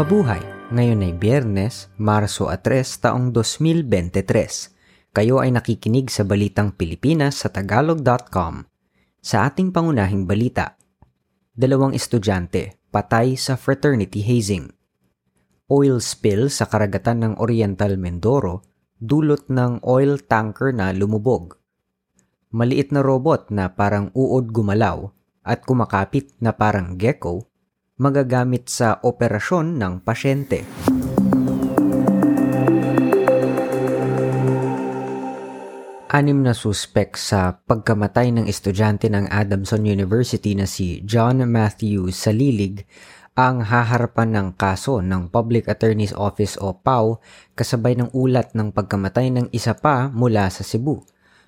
Mabuhay! Ngayon ay Biyernes, Marso 3, taong 2023. Kayo ay nakikinig sa Balitang Pilipinas sa Tagalog.com. Sa ating pangunahing balita, dalawang estudyante patay sa fraternity hazing. Oil spill sa karagatan ng Oriental Mindoro dulot ng oil tanker na lumubog. Maliit na robot na parang uod gumalaw at kumakapit na parang gecko magagamit sa operasyon ng pasyente. Anim na suspek sa pagkamatay ng estudyante ng Adamson University na si John Matthew Salilig ang haharapan ng kaso ng Public Attorney's Office o PAO kasabay ng ulat ng pagkamatay ng isa pa mula sa Cebu.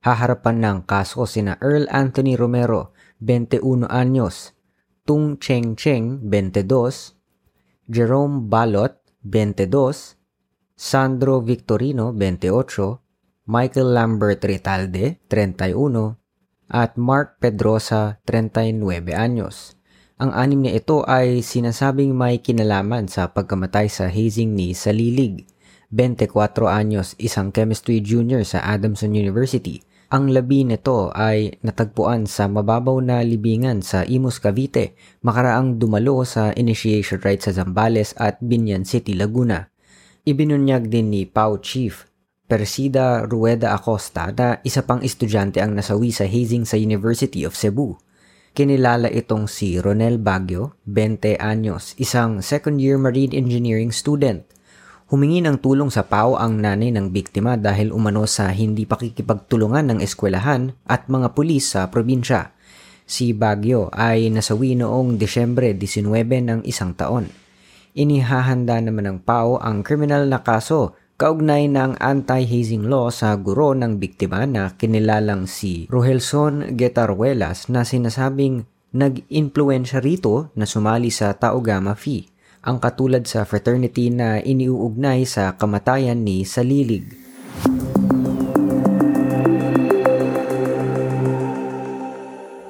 Haharapan ng kaso sina Earl Anthony Romero, 21 anyos, Tung Cheng Cheng, 22, Jerome Balot, 22, Sandro Victorino, 28, Michael Lambert Ritalde, 31, at Mark Pedrosa, 39 anyos. Ang anim na ito ay sinasabing may kinalaman sa pagkamatay sa hazing ni Salilig, 24 anyos, isang chemistry junior sa Adamson University. Ang labi nito ay natagpuan sa mababaw na libingan sa Imus Cavite, makaraang dumalo sa initiation rite sa Zambales at Binyan City, Laguna. Ibinunyag din ni Pau Chief Persida Rueda Acosta na isa pang estudyante ang nasawi sa hazing sa University of Cebu. Kinilala itong si Ronel Baguio, 20 anyos, isang second-year marine engineering student. Humingi ng tulong sa PAO ang nanay ng biktima dahil umano sa hindi pakikipagtulungan ng eskwelahan at mga pulis sa probinsya. Si Baguio ay nasawi noong Desyembre 19 ng isang taon. Inihahanda naman ng PAO ang kriminal na kaso Kaugnay ng anti-hazing law sa guro ng biktima na kinilalang si Rogelson Getaruelas na sinasabing nag-impluensya rito na sumali sa Tau Gamma Phi, ang katulad sa fraternity na iniuugnay sa kamatayan ni Salilig.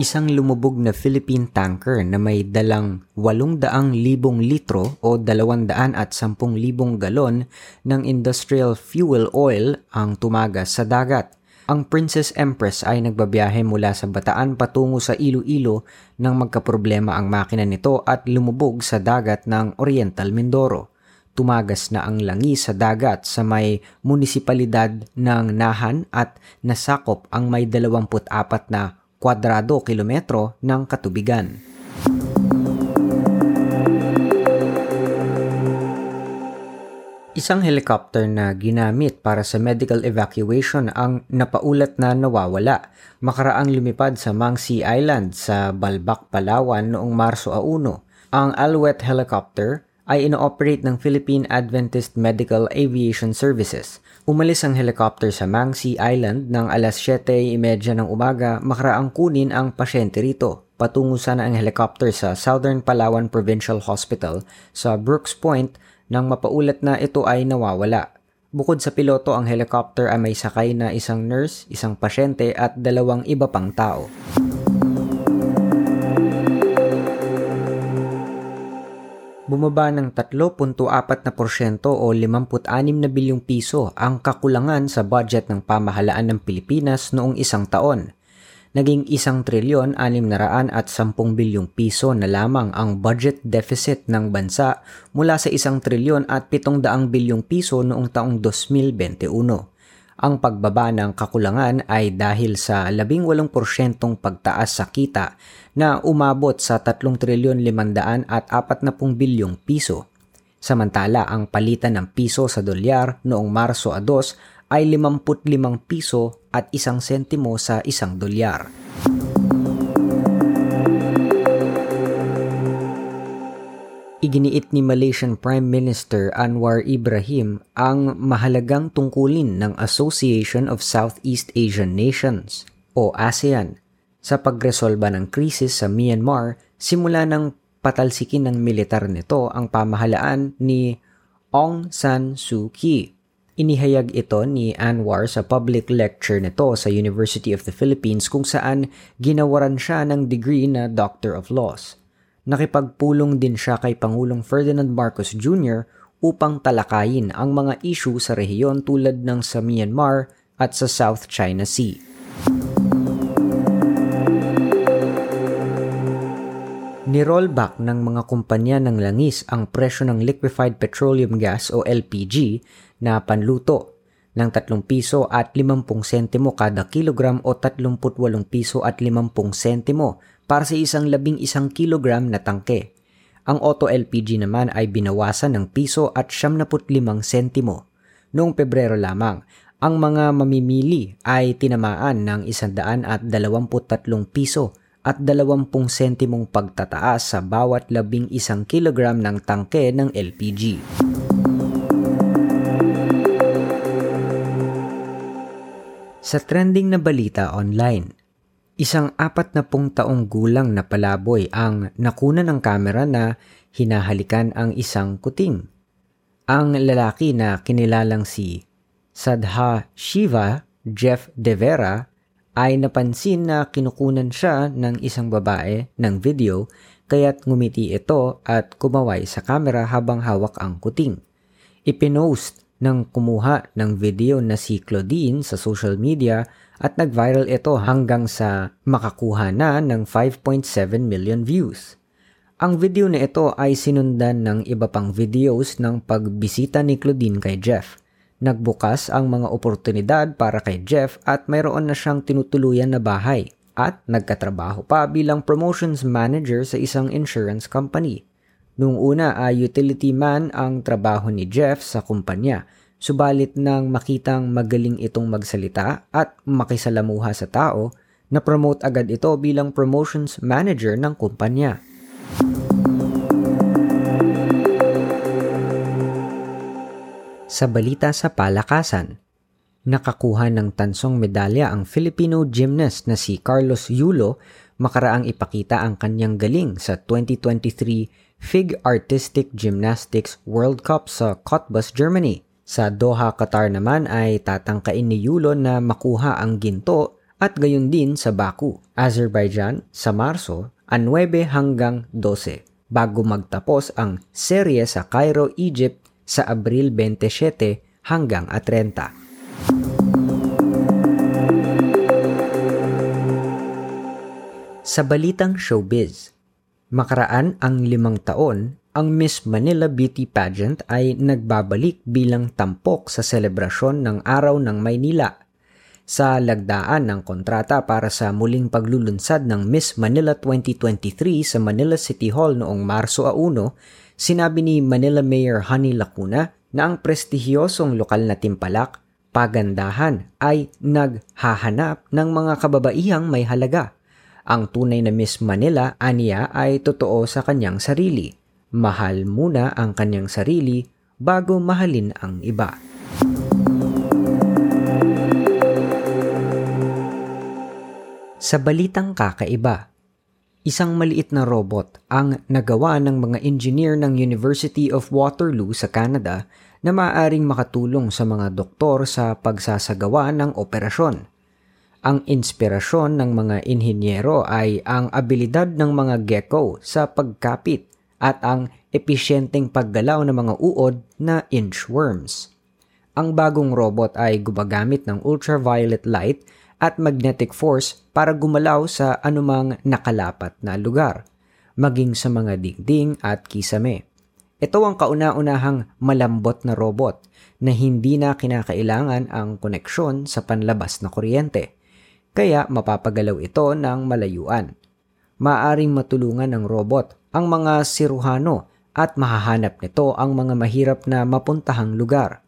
Isang lumubog na Philippine tanker na may dalang 800,000 litro o 210,000 galon ng industrial fuel oil ang tumagas sa dagat. Ang Princess Empress ay nagbabiyahe mula sa Bataan patungo sa Iloilo nang magkaproblema ang makina nito at lumubog sa dagat ng Oriental Mindoro. Tumagas na ang langis sa dagat sa may munisipalidad ng Nahan at nasakop ang may 24 na kwadrado kilometro ng katubigan. Isang helicopter na ginamit para sa medical evacuation ang napaulat na nawawala makaraang lumipad sa Mangsi Island sa Balbac, Palawan noong Marso 1. Ang Alouette helicopter ay ino-operate ng Philippine Adventist Medical Aviation Services. Umalis ang helicopter sa Mangsi Island ng alas 7.30 ng umaga makaraang kunin ang pasyente rito. Patungo sana ang helicopter sa Southern Palawan Provincial Hospital sa Brooks Point nang mapaulat na ito ay nawawala. Bukod sa piloto, ang helicopter ay may sakay na isang nurse, isang pasyente at dalawang iba pang tao. Bumaba ng 3.4% o 56 na bilyong piso ang kakulangan sa budget ng pamahalaan ng Pilipinas noong isang taon naging isang trilyon anim na raan at sampung bilyong piso na lamang ang budget deficit ng bansa mula sa isang trilyon at pitong daang bilyong piso noong taong 2021. Ang pagbaba ng kakulangan ay dahil sa 18% pagtaas sa kita na umabot sa 3 trilyon 500 at 40 bilyong piso. Samantala, ang palitan ng piso sa dolyar noong Marso 2 ay 55 piso at isang sentimo sa isang dolyar. Iginiit ni Malaysian Prime Minister Anwar Ibrahim ang mahalagang tungkulin ng Association of Southeast Asian Nations o ASEAN sa pagresolba ng krisis sa Myanmar simula ng patalsikin ng militar nito ang pamahalaan ni Aung San Suu Kyi Inihayag ito ni Anwar sa public lecture nito sa University of the Philippines kung saan ginawaran siya ng degree na Doctor of Laws. nakipagpulong din siya kay Pangulong Ferdinand Marcos Jr. upang talakayin ang mga issue sa rehiyon tulad ng sa Myanmar at sa South China Sea. Ni-rollback ng mga kumpanya ng langis ang presyo ng liquefied petroleum gas o LPG na panluto ng 3 piso at 50 sentimo kada kilogram o 38 piso at 50 sentimo para sa isang labing isang kilogram na tangke. Ang auto LPG naman ay binawasan ng piso at 75 sentimo. Noong Pebrero lamang, ang mga mamimili ay tinamaan ng 123 piso at 20 sentimong pagtataas sa bawat labing isang kilogram ng tangke ng LPG. Sa trending na balita online, isang apat na pung taong gulang na palaboy ang nakuna ng kamera na hinahalikan ang isang kuting. Ang lalaki na kinilalang si Sadha Shiva Jeff De Vera ay napansin na kinukunan siya ng isang babae ng video kaya't ngumiti ito at kumaway sa kamera habang hawak ang kuting. Ipinost ng kumuha ng video na si Claudine sa social media at nag-viral ito hanggang sa makakuha na ng 5.7 million views. Ang video na ito ay sinundan ng iba pang videos ng pagbisita ni Claudine kay Jeff Nagbukas ang mga oportunidad para kay Jeff at mayroon na siyang tinutuluyan na bahay at nagkatrabaho pa bilang promotions manager sa isang insurance company. Noong una ay utility man ang trabaho ni Jeff sa kumpanya, subalit nang makitang magaling itong magsalita at makisalamuha sa tao, na-promote agad ito bilang promotions manager ng kumpanya. Sa balita sa palakasan, nakakuha ng tansong medalya ang Filipino gymnast na si Carlos Yulo makaraang ipakita ang kanyang galing sa 2023 FIG Artistic Gymnastics World Cup sa Cottbus, Germany. Sa Doha, Qatar naman ay tatangkain ni Yulo na makuha ang ginto at gayon din sa Baku, Azerbaijan sa Marso, 9 hanggang 12 bago magtapos ang serye sa Cairo, Egypt sa Abril 27 hanggang 30. Sa balitang showbiz, makaraan ang limang taon, ang Miss Manila Beauty Pageant ay nagbabalik bilang tampok sa selebrasyon ng Araw ng Maynila sa lagdaan ng kontrata para sa muling paglulunsad ng Miss Manila 2023 sa Manila City Hall noong Marso 1, sinabi ni Manila Mayor Honey Lacuna na ang prestihiyosong lokal na timpalak, pagandahan ay naghahanap ng mga kababaihang may halaga. Ang tunay na Miss Manila, aniya, ay totoo sa kanyang sarili. Mahal muna ang kanyang sarili bago mahalin ang iba. Sa balitang kakaiba, Isang maliit na robot ang nagawa ng mga engineer ng University of Waterloo sa Canada na maaaring makatulong sa mga doktor sa pagsasagawa ng operasyon. Ang inspirasyon ng mga inhinyero ay ang abilidad ng mga gecko sa pagkapit at ang episyenteng paggalaw ng mga uod na inchworms. Ang bagong robot ay gumagamit ng ultraviolet light at magnetic force para gumalaw sa anumang nakalapat na lugar, maging sa mga dingding at kisame. Ito ang kauna-unahang malambot na robot na hindi na kinakailangan ang koneksyon sa panlabas na kuryente, kaya mapapagalaw ito ng malayuan. Maaring matulungan ng robot ang mga siruhano at mahahanap nito ang mga mahirap na mapuntahang lugar.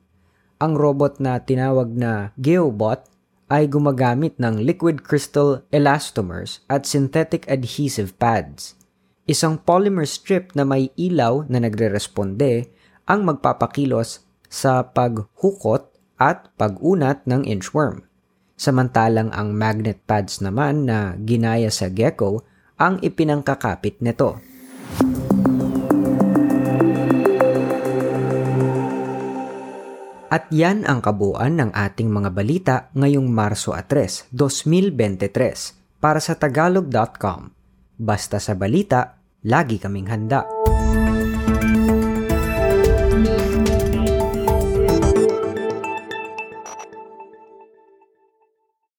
Ang robot na tinawag na GeoBot ay gumagamit ng liquid crystal elastomers at synthetic adhesive pads. Isang polymer strip na may ilaw na nagre-responde ang magpapakilos sa paghukot at pag-unat ng inchworm. Samantalang ang magnet pads naman na ginaya sa gecko ang ipinangkakapit nito. At yan ang kabuuan ng ating mga balita ngayong Marso 3, 2023 para sa tagalog.com. Basta sa balita, Lagi kaming handa.